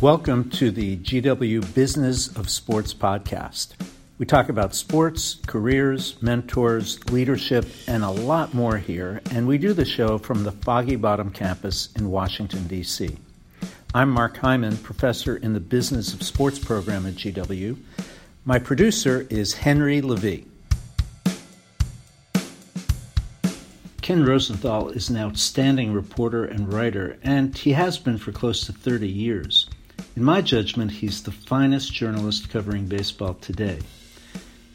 Welcome to the GW Business of Sports podcast. We talk about sports, careers, mentors, leadership, and a lot more here, and we do the show from the Foggy Bottom campus in Washington, D.C. I'm Mark Hyman, professor in the Business of Sports program at GW. My producer is Henry Levy. Ken Rosenthal is an outstanding reporter and writer, and he has been for close to 30 years. In my judgment, he's the finest journalist covering baseball today.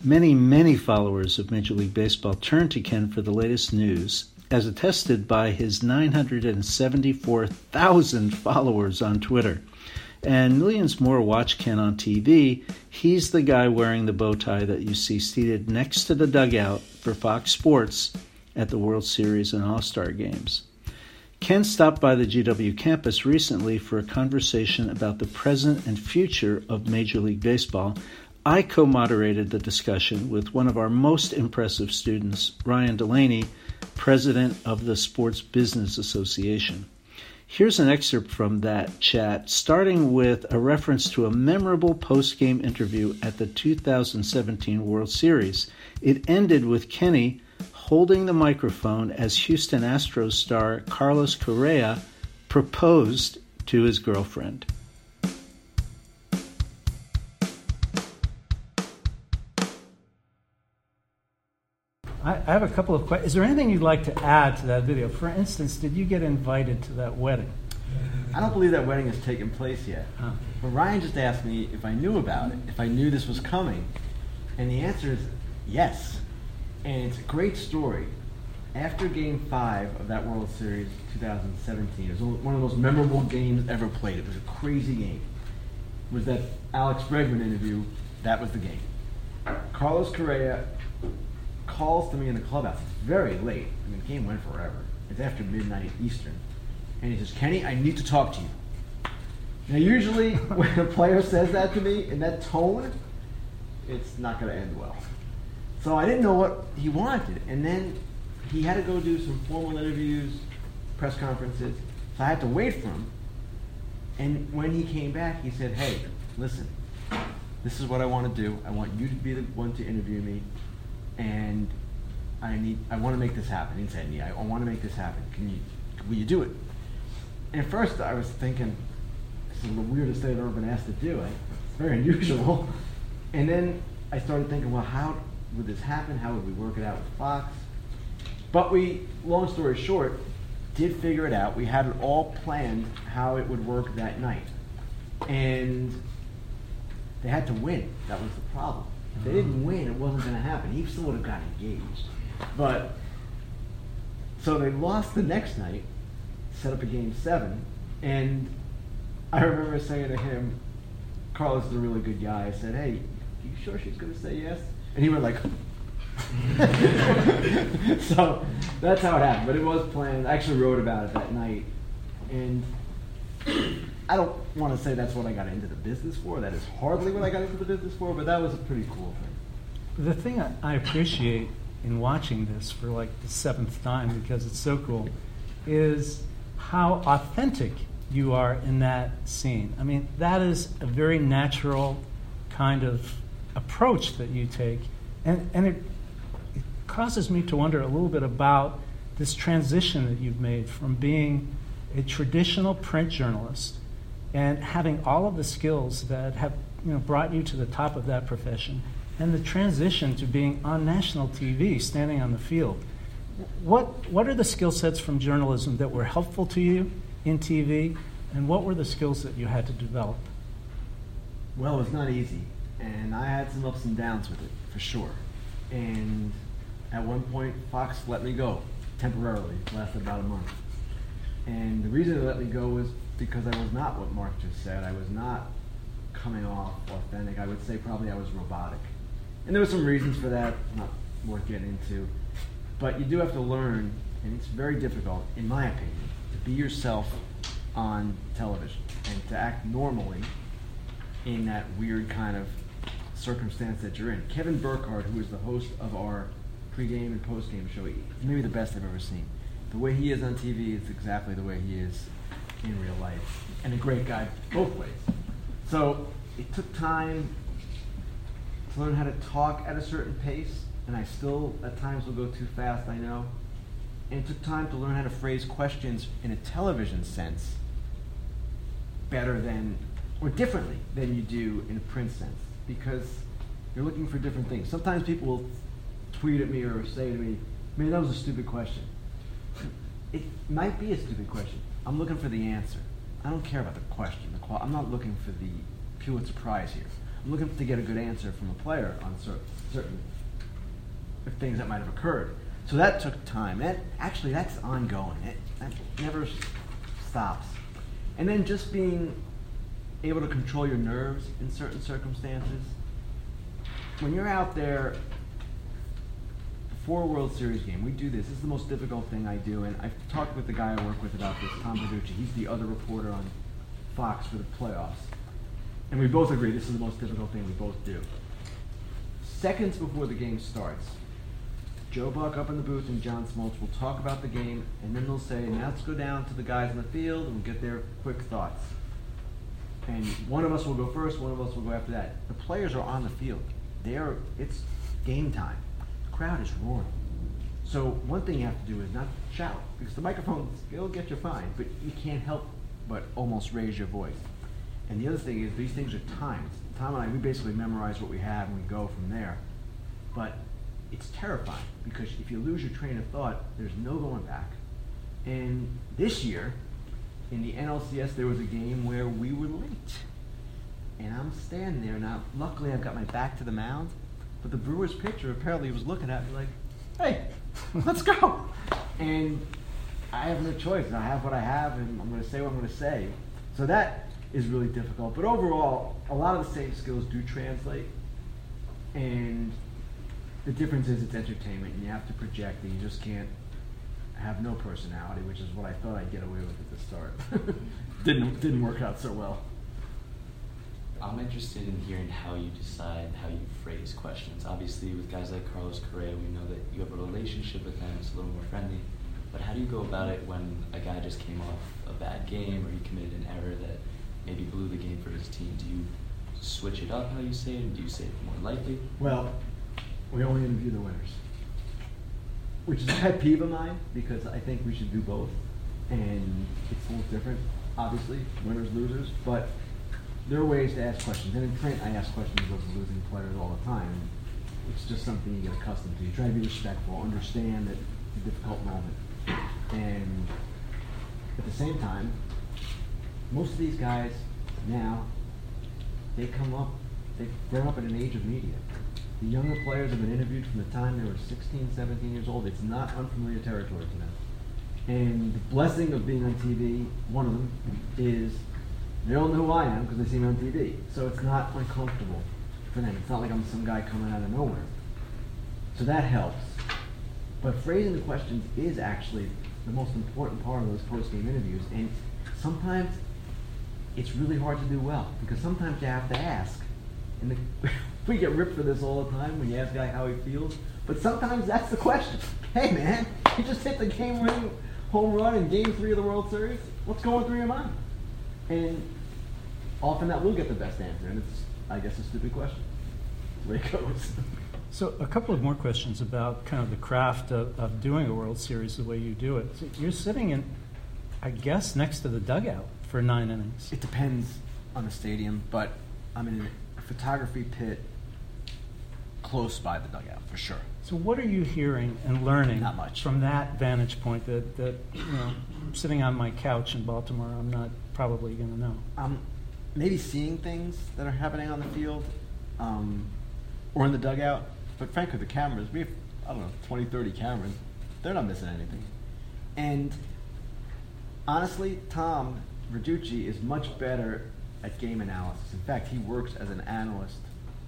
Many, many followers of Major League Baseball turn to Ken for the latest news, as attested by his 974,000 followers on Twitter. And millions more watch Ken on TV. He's the guy wearing the bow tie that you see seated next to the dugout for Fox Sports at the World Series and All Star games. Ken stopped by the GW campus recently for a conversation about the present and future of Major League Baseball. I co moderated the discussion with one of our most impressive students, Ryan Delaney, president of the Sports Business Association. Here's an excerpt from that chat, starting with a reference to a memorable post game interview at the 2017 World Series. It ended with Kenny holding the microphone as Houston Astros star Carlos Correa proposed to his girlfriend. I have a couple of questions. Is there anything you'd like to add to that video? For instance, did you get invited to that wedding? I don't believe that wedding has taken place yet. Huh. But Ryan just asked me if I knew about it, if I knew this was coming. And the answer is yes and it's a great story. After Game Five of that World Series 2017, it was one of the most memorable games ever played. It was a crazy game. It was that Alex Bregman interview? That was the game. Carlos Correa calls to me in the clubhouse. It's very late. I mean, the game went forever. It's after midnight Eastern, and he says, "Kenny, I need to talk to you." Now, usually when a player says that to me in that tone, it's not going to end well. So I didn't know what he wanted. And then he had to go do some formal interviews, press conferences. So I had to wait for him. And when he came back, he said, Hey, listen, this is what I want to do. I want you to be the one to interview me. And I need I want to make this happen. He said, Yeah, I want to make this happen. Can you will you do it? And at first I was thinking, this is the weirdest thing I've ever been asked to do. It's very unusual. And then I started thinking, well, how would this happen? How would we work it out with Fox? But we, long story short, did figure it out. We had it all planned how it would work that night. And they had to win. That was the problem. If they didn't mm-hmm. win, it wasn't going to happen. He still would have got engaged. But so they lost the next night, set up a game seven, and I remember saying to him, Carlos is a really good guy. I said, "Hey, are you sure she's going to say yes?" And he went like, so that's how it happened. But it was planned. I actually wrote about it that night. And I don't want to say that's what I got into the business for. That is hardly what I got into the business for, but that was a pretty cool thing. The thing I appreciate in watching this for like the seventh time, because it's so cool, is how authentic you are in that scene. I mean, that is a very natural kind of approach that you take. And, and it, it causes me to wonder a little bit about this transition that you've made from being a traditional print journalist and having all of the skills that have you know, brought you to the top of that profession and the transition to being on national TV, standing on the field. What, what are the skill sets from journalism that were helpful to you in TV, and what were the skills that you had to develop? Well, it's not easy and I had some ups and downs with it for sure. And at one point, Fox let me go temporarily. It lasted about a month. And the reason they let me go was because I was not what Mark just said. I was not coming off authentic. I would say probably I was robotic. And there were some reasons for that, not worth getting into. But you do have to learn, and it's very difficult, in my opinion, to be yourself on television and to act normally in that weird kind of circumstance that you're in. Kevin Burkhardt, who is the host of our pregame and postgame show, maybe the best I've ever seen. The way he is on TV is exactly the way he is in real life, and a great guy both ways. So it took time to learn how to talk at a certain pace, and I still at times will go too fast, I know. And it took time to learn how to phrase questions in a television sense better than, or differently than you do in a print sense, because you're looking for different things. Sometimes people will tweet at me or say to me, man, that was a stupid question. It might be a stupid question. I'm looking for the answer. I don't care about the question. The qual- I'm not looking for the Pulitzer Prize here. I'm looking to get a good answer from a player on cer- certain things that might have occurred. So that took time. That actually that's ongoing. It, that never stops. And then just being able to control your nerves in certain circumstances. When you're out there before a World Series game, we do this. This is the most difficult thing I do, and I've talked with the guy I work with about this, Tom Verducci. He's the other reporter on Fox for the playoffs. And we both agree this is the most difficult thing we both do. Seconds before the game starts, Joe Buck up in the booth and John Smoltz will talk about the game, and then they'll say, now let's go down to the guys in the field and get their quick thoughts. And one of us will go first, one of us will go after that. The players are on the field. They are, it's game time. The crowd is roaring. So one thing you have to do is not shout, because the microphones, they'll get you fine, but you can't help but almost raise your voice. And the other thing is, these things are timed. Tom and I, we basically memorize what we have and we go from there. But it's terrifying because if you lose your train of thought, there's no going back. And this year, in the NLCS, there was a game where we were late. And I'm standing there now. Luckily, I've got my back to the mound. But the Brewers pitcher apparently was looking at me like, hey, let's go. And I have no choice. and I have what I have, and I'm going to say what I'm going to say. So that is really difficult. But overall, a lot of the same skills do translate. And the difference is it's entertainment, and you have to project, and you just can't have no personality, which is what I thought I'd get away with at the start. didn't didn't work out so well. I'm interested in hearing how you decide how you phrase questions. Obviously, with guys like Carlos Correa, we know that you have a relationship with him, it's a little more friendly. But how do you go about it when a guy just came off a bad game or he committed an error that maybe blew the game for his team? Do you switch it up how you say it? Do you say it more lightly? Well, we only interview the winners, which is a pet peeve of mine because I think we should do both, and it's a little different, obviously, winners, losers, but there are ways to ask questions. And in print, I ask questions of losing players all the time. It's just something you get accustomed to. You try to be respectful, understand that it's a difficult moment, and at the same time, most of these guys now they come up, they've grown up in an age of media. The younger players have been interviewed from the time they were 16, 17 years old. It's not unfamiliar territory to them. And the blessing of being on TV, one of them, is they don't know who I am because they see me on TV. So it's not uncomfortable for them. It's not like I'm some guy coming out of nowhere. So that helps. But phrasing the questions is actually the most important part of those post-game interviews. And sometimes it's really hard to do well because sometimes you have to ask. And the, we get ripped for this all the time when you ask a guy how he feels. But sometimes that's the question. Hey man, you just hit the game-winning home run in Game Three of the World Series. What's going through your mind? And often that will get the best answer, and it's I guess a stupid question. The way it goes. So, a couple of more questions about kind of the craft of, of doing a World Series the way you do it. So you're sitting in, I guess, next to the dugout for nine innings. It depends on the stadium, but I'm in a photography pit close by the dugout for sure. So, what are you hearing and learning Not much. from that vantage point that, that you know, sitting on my couch in Baltimore, I'm not probably going to know? I'm maybe seeing things that are happening on the field um, or in the dugout, but frankly, the cameras, we have, I don't know, 20, 30 cameras, they're not missing anything. And honestly, Tom Verducci is much better at game analysis. In fact, he works as an analyst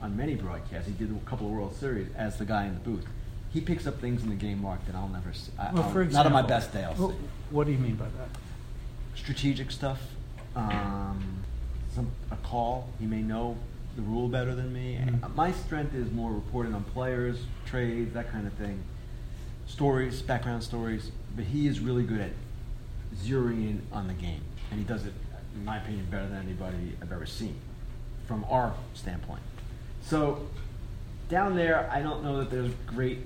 on many broadcasts. He did a couple of World Series as the guy in the booth. He picks up things in the game, Mark, that I'll never see. I, Well, I'll- for not on my best day, I'll well, see What do you mean by that? strategic stuff. Um, some a call. He may know the rule better than me. Mhm. My strength is more reporting on players, trades, that kind of thing, stories, background stories. But he is really good at zeroing in on the game, and he does it, in my opinion, better than anybody I've ever seen. from our standpoint. So down there, I don't know that there's great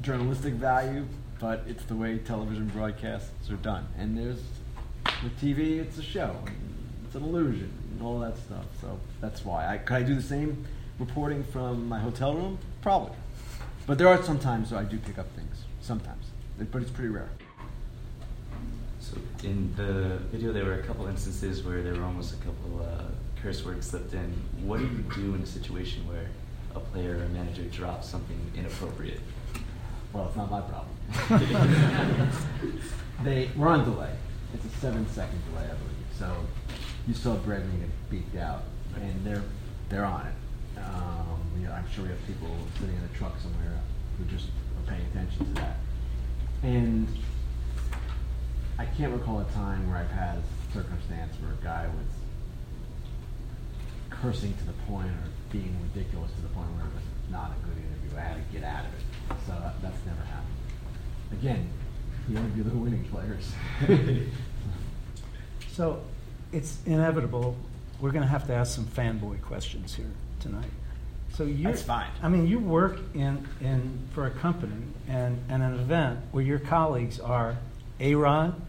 journalistic value, but it's the way television broadcasts are done. And there's with TV, it's a show, it's an illusion, and all that stuff. So that's why. I, could I do the same reporting from my hotel room? Probably. But there are some times where I do pick up things. Sometimes, but it's pretty rare. In the video, there were a couple instances where there were almost a couple uh, curse words slipped in. What do you do in a situation where a player or a manager drops something inappropriate? Well, it's not my problem. they we're on delay. It's a seven-second delay, I believe. So you saw Brendan get beeped out, and they're they're on it. Um, you know, I'm sure we have people sitting in a truck somewhere who just are paying attention to that. And I can't recall a time where I've had a circumstance where a guy was cursing to the point or being ridiculous to the point where it was not a good interview. I had to get out of it. So that, that's never happened. Again, we interview the winning players. so it's inevitable. We're going to have to ask some fanboy questions here tonight. So you That's fine. I mean, you work in, in for a company and, and an event where your colleagues are A Rod,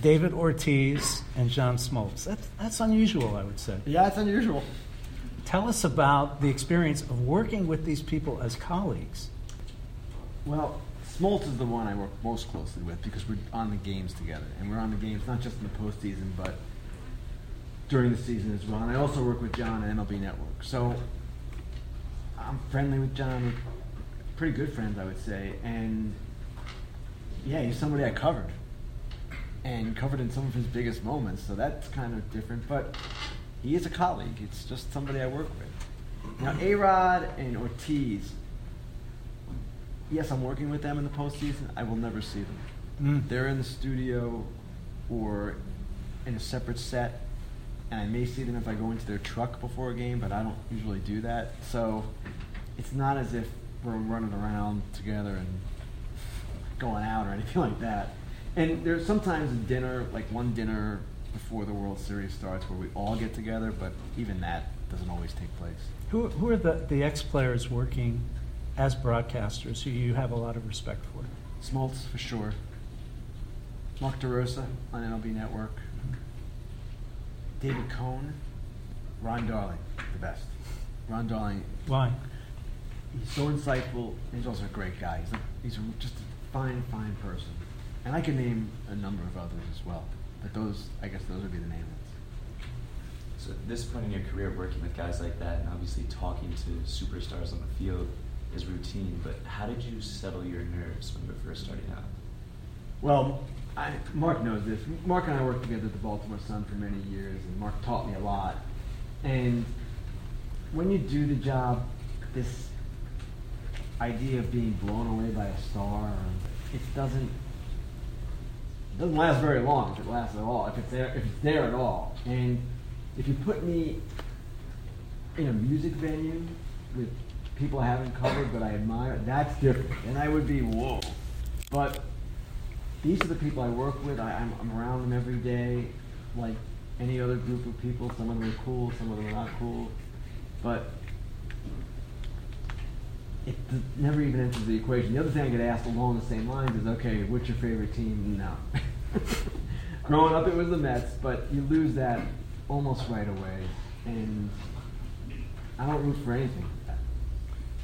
David Ortiz, and John Smoltz. That's, that's unusual, I would say. Yeah, it's unusual. Tell us about the experience of working with these people as colleagues. Well, Smoltz is the one I work most closely with because we're on the games together. And we're on the games not just in the postseason, but during the season as well. And I also work with John at MLB Network. So I'm friendly with John. Pretty good friends, I would say. And yeah, he's somebody I covered. And covered in some of his biggest moments. So that's kind of different. But he is a colleague. It's just somebody I work with. Now, A Rod and Ortiz, yes, I'm working with them in the postseason. I will never see them. Mm. They're in the studio or in a separate set, and I may see them if I go into their truck before a game, but I don't usually do that. So it's not as if we're running around together and going out or anything like that. And there's sometimes a dinner, like one dinner before the World Series starts, where we all get together, but even that doesn't always take place. Who, who are the, the ex players working as broadcasters who you have a lot of respect for? Smoltz, for sure. Mark DeRosa on MLB Network. David Cone. Ron Darling, the best. Ron Darling. Why? He's so insightful. He's also a great guy. He's, a, he's a, just a fine, fine person. And I can name a number of others as well. But those, I guess, those would be the main ones. So at this point in your career, working with guys like that, and obviously talking to superstars on the field is routine. But how did you settle your nerves when you were first starting out? Well, I, Mark knows this. Mark and I worked together at the Baltimore Sun for many years, and Mark taught me a lot. And when you do the job, this idea of being blown away by a star, it doesn't it doesn't last very long if it lasts at all, if it's there, if it's there at all. And if you put me in a music venue with people I haven't covered but I admire, that's different. And I would be, whoa. But these are the people I work with. I, I'm, I'm around them every day, like any other group of people. Some of them are cool, some of them are not cool. But it never even enters the equation. The other thing I get asked along the same lines is, okay, what's your favorite team? No. Growing up, it was the Mets, but you lose that almost right away, and I don't root for anything.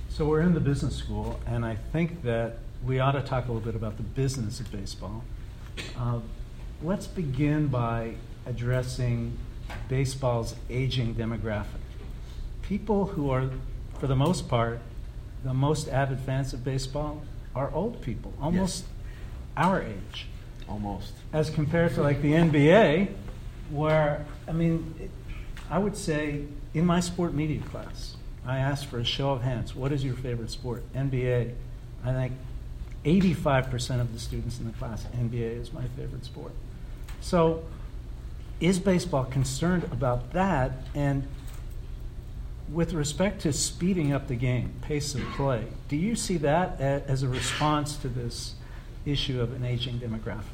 So we're in the business school, and I think that we ought to talk a little bit about the business of baseball. Uh, let's begin by addressing baseball's aging demographic. People who are, for the most part, the most avid fans of baseball are old people, almost yes. our age. Almost. As compared to like the NBA, where, I mean, it, I would say in my sport media class, I asked for a show of hands. What is your favorite sport? NBA. I think 85% of the students in the class, NBA is my favorite sport. So, is baseball concerned about that? And with respect to speeding up the game, pace of play, do you see that as a response to this issue of an aging demographic?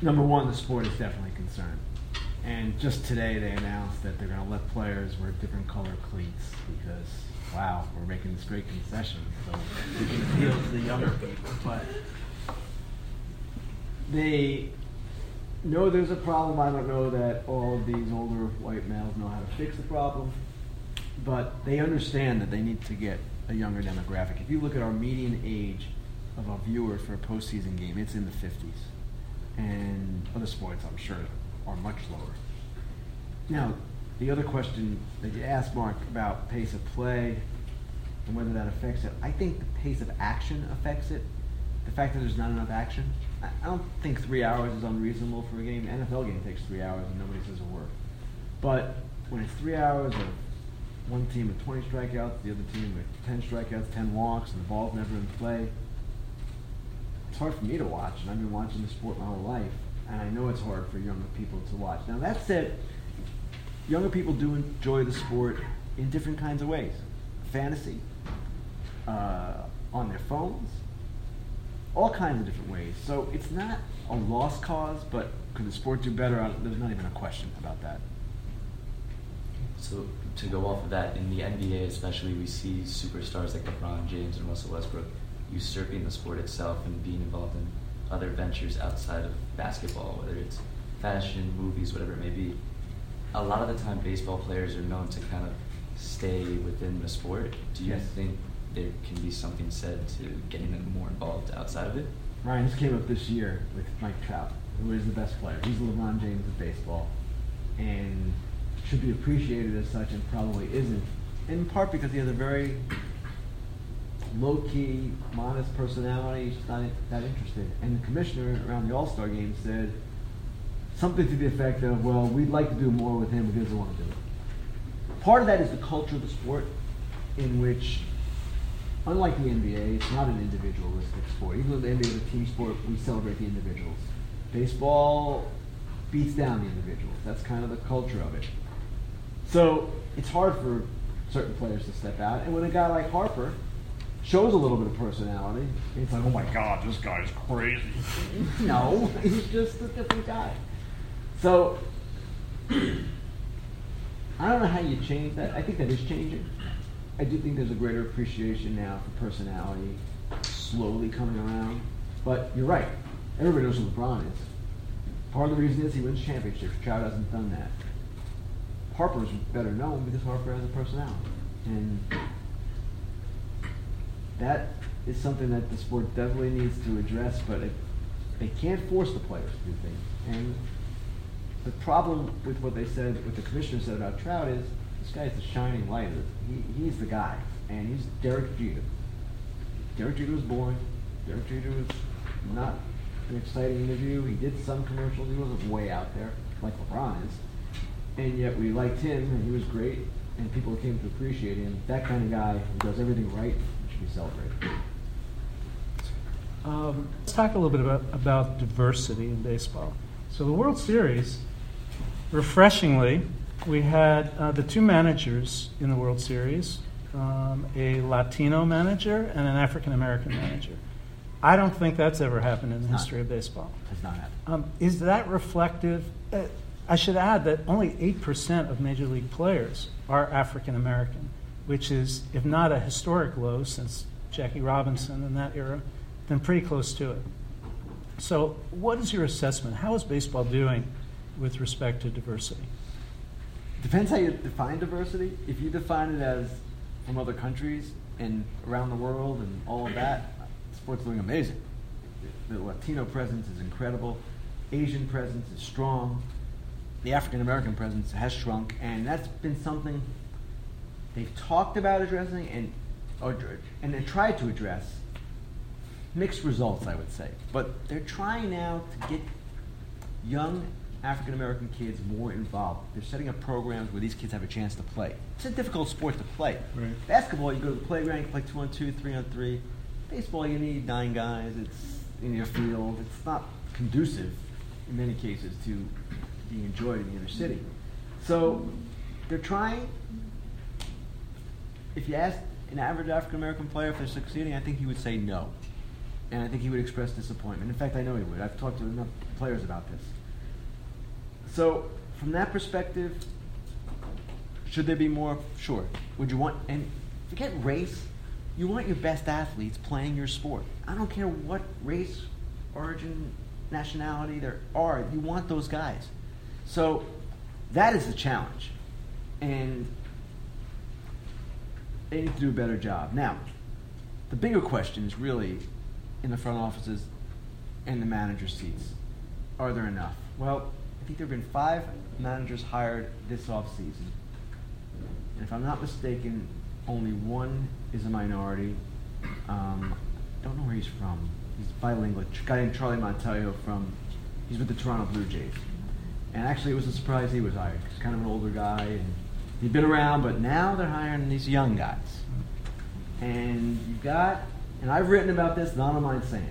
Number one, the sport is definitely concerned. And just today they announced that they're going to let players wear different color cleats because, wow, we're making this great concession. So we can appeal to the younger people. But they know there's a problem. I don't know that all of these older white males know how to fix the problem. But they understand that they need to get a younger demographic. If you look at our median age of our viewers for a postseason game, it's in the 50s. And other sports, I'm sure, are much lower. Now, the other question that you asked, Mark, about pace of play and whether that affects it, I think the pace of action affects it. The fact that there's not enough action. I I don't think three hours is unreasonable for a game. NFL game takes three hours and nobody says a word. But when it's three hours of one team with 20 strikeouts, the other team with 10 strikeouts, 10 walks, and the ball's never in play, it's hard for me to watch, and I've been watching the sport my whole life, and I know it's hard for younger people to watch. Now, that said, younger people do enjoy the sport in different kinds of ways fantasy, uh, on their phones, all kinds of different ways. So it's not a lost cause, but could the sport do better? There's not even a question about that. So to go off of that, in the NBA especially, we see superstars like LeBron James and Russell Westbrook usurping the sport itself and being involved in other ventures outside of basketball, whether it's fashion, movies, whatever it may be. A lot of the time, baseball players are known to kind of stay within the sport. Do you Yes. think there can be something said to getting them more involved outside of it? Ryan, this came up this year with Mike Trout, who is the best player. He's LeBron James of baseball, and should be appreciated as such, and probably isn't. In part because he has a very low-key, modest personality. He's just not that interested. And the commissioner around the All-Star game said something to the effect of, "Well, we'd like to do more with him, but he doesn't want to do it." Part of that is the culture of the sport, in which unlike the NBA, it's not an individualistic sport. Even though the NBA is a team sport, we celebrate the individuals. Baseball beats down the individuals. That's kind of the culture of it. So it's hard for certain players to step out. And when a guy like Harper shows a little bit of personality, it's like, oh my God, this guy's crazy. no, he's just a different guy. So I don't know how you change that. I think that is changing. I do think there's a greater appreciation now for personality slowly coming around. But you're right. Everybody knows who LeBron is. Part of the reason is he wins championships. Trout hasn't done that. Harper's better known because Harper has a personality. And that is something that the sport definitely needs to address, but it, they can't force the players to do things. And the problem with what they said, what the commissioner said about Trout is, this guy's the shining light. He, he's the guy, and he's Derek Jeter. Derek Jeter was boring. Derek Jeter was not an exciting interview. He did some commercials. He wasn't way out there like LeBron is, and yet we liked him, and he was great, and people came to appreciate him. That kind of guy who does everything right should be celebrated. Um, let's talk a little bit about, about diversity in baseball. So the World Series, refreshingly, we had uh, the two managers in the World Series, um, a Latino manager and an African American manager. I don't think that's ever happened in the history of baseball. Has not happened. Um, is that reflective? Uh, I should add that only 8% of major league players are African American, which is, if not a historic low since Jackie Robinson in that era, then pretty close to it. So, what is your assessment? How is baseball doing with respect to diversity? Depends how you define diversity. If you define it as from other countries and around the world and all of that, sport's doing amazing. The Latino presence is incredible. Asian presence is strong. The African American presence has shrunk, and that's been something they've talked about addressing and or, and they tried to address. Mixed results, I would say, but they're trying now to get young African American kids more involved. They're setting up programs where these kids have a chance to play. It's a difficult sport to play. Right. Basketball, you go to the playground, you play two on two, three on three. Baseball, you need nine guys. It's in your field. It's not conducive in many cases to being enjoyed in the inner city. So they're trying. If you ask an average African American player if they're succeeding, I think he would say no. And I think he would express disappointment. In fact, I know he would. I've talked to enough players about this. So, from that perspective, should there be more? Sure. Would you want and forget race? You want your best athletes playing your sport. I don't care what race, origin, nationality there are. You want those guys. So that is the challenge, and they need to do a better job. Now, the bigger question is really in the front offices and the manager seats. Are there enough? Well, I think there have been five managers hired this offseason. And if I'm not mistaken, only one is a minority. Um, I don't know where he's from. He's bilingual. A guy named Charlie Montoyo from, he's with the Toronto Blue Jays. And actually, it was a surprise he was hired. He's kind of an older guy, and he'd been around, but now they're hiring these young guys. And you've got, and I've written about this, and I don't mind saying.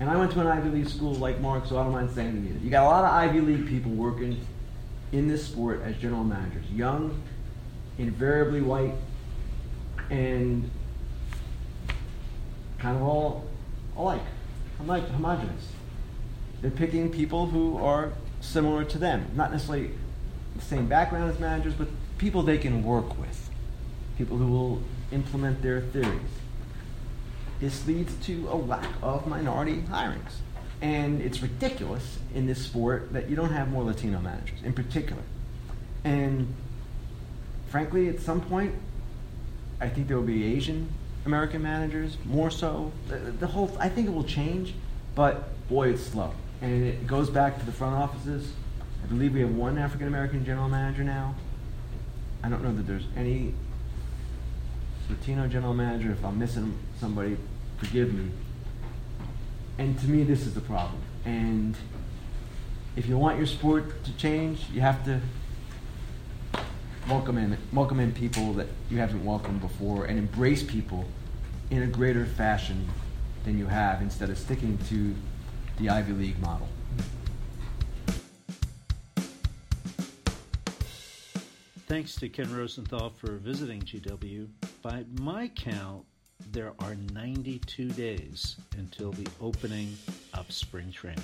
And I went to an Ivy League school like Mark, so I don't mind saying it either. You got a lot of Ivy League people working in this sport as general managers. Young, invariably white, and kind of all alike, alike, homogenous. They're picking people who are similar to them, not necessarily the same background as managers, but people they can work with, people who will implement their theories. This leads to a lack of minority hirings. And it's ridiculous in this sport that you don't have more Latino managers, in particular. And frankly, at some point, I think there will be Asian American managers more so. The, the, whole, I think it will change, but boy, it's slow. And it goes back to the front offices. I believe we have one African American general manager now. I don't know that there's any Latino general manager. If I'm missing somebody, forgive me. And to me, this is the problem. And if you want your sport to change, you have to welcome in welcome in people that you haven't welcomed before and embrace people in a greater fashion than you have instead of sticking to the Ivy League model. Thanks to Ken Rosenthal for visiting GW. By my count, there are 92 days until the opening of spring training.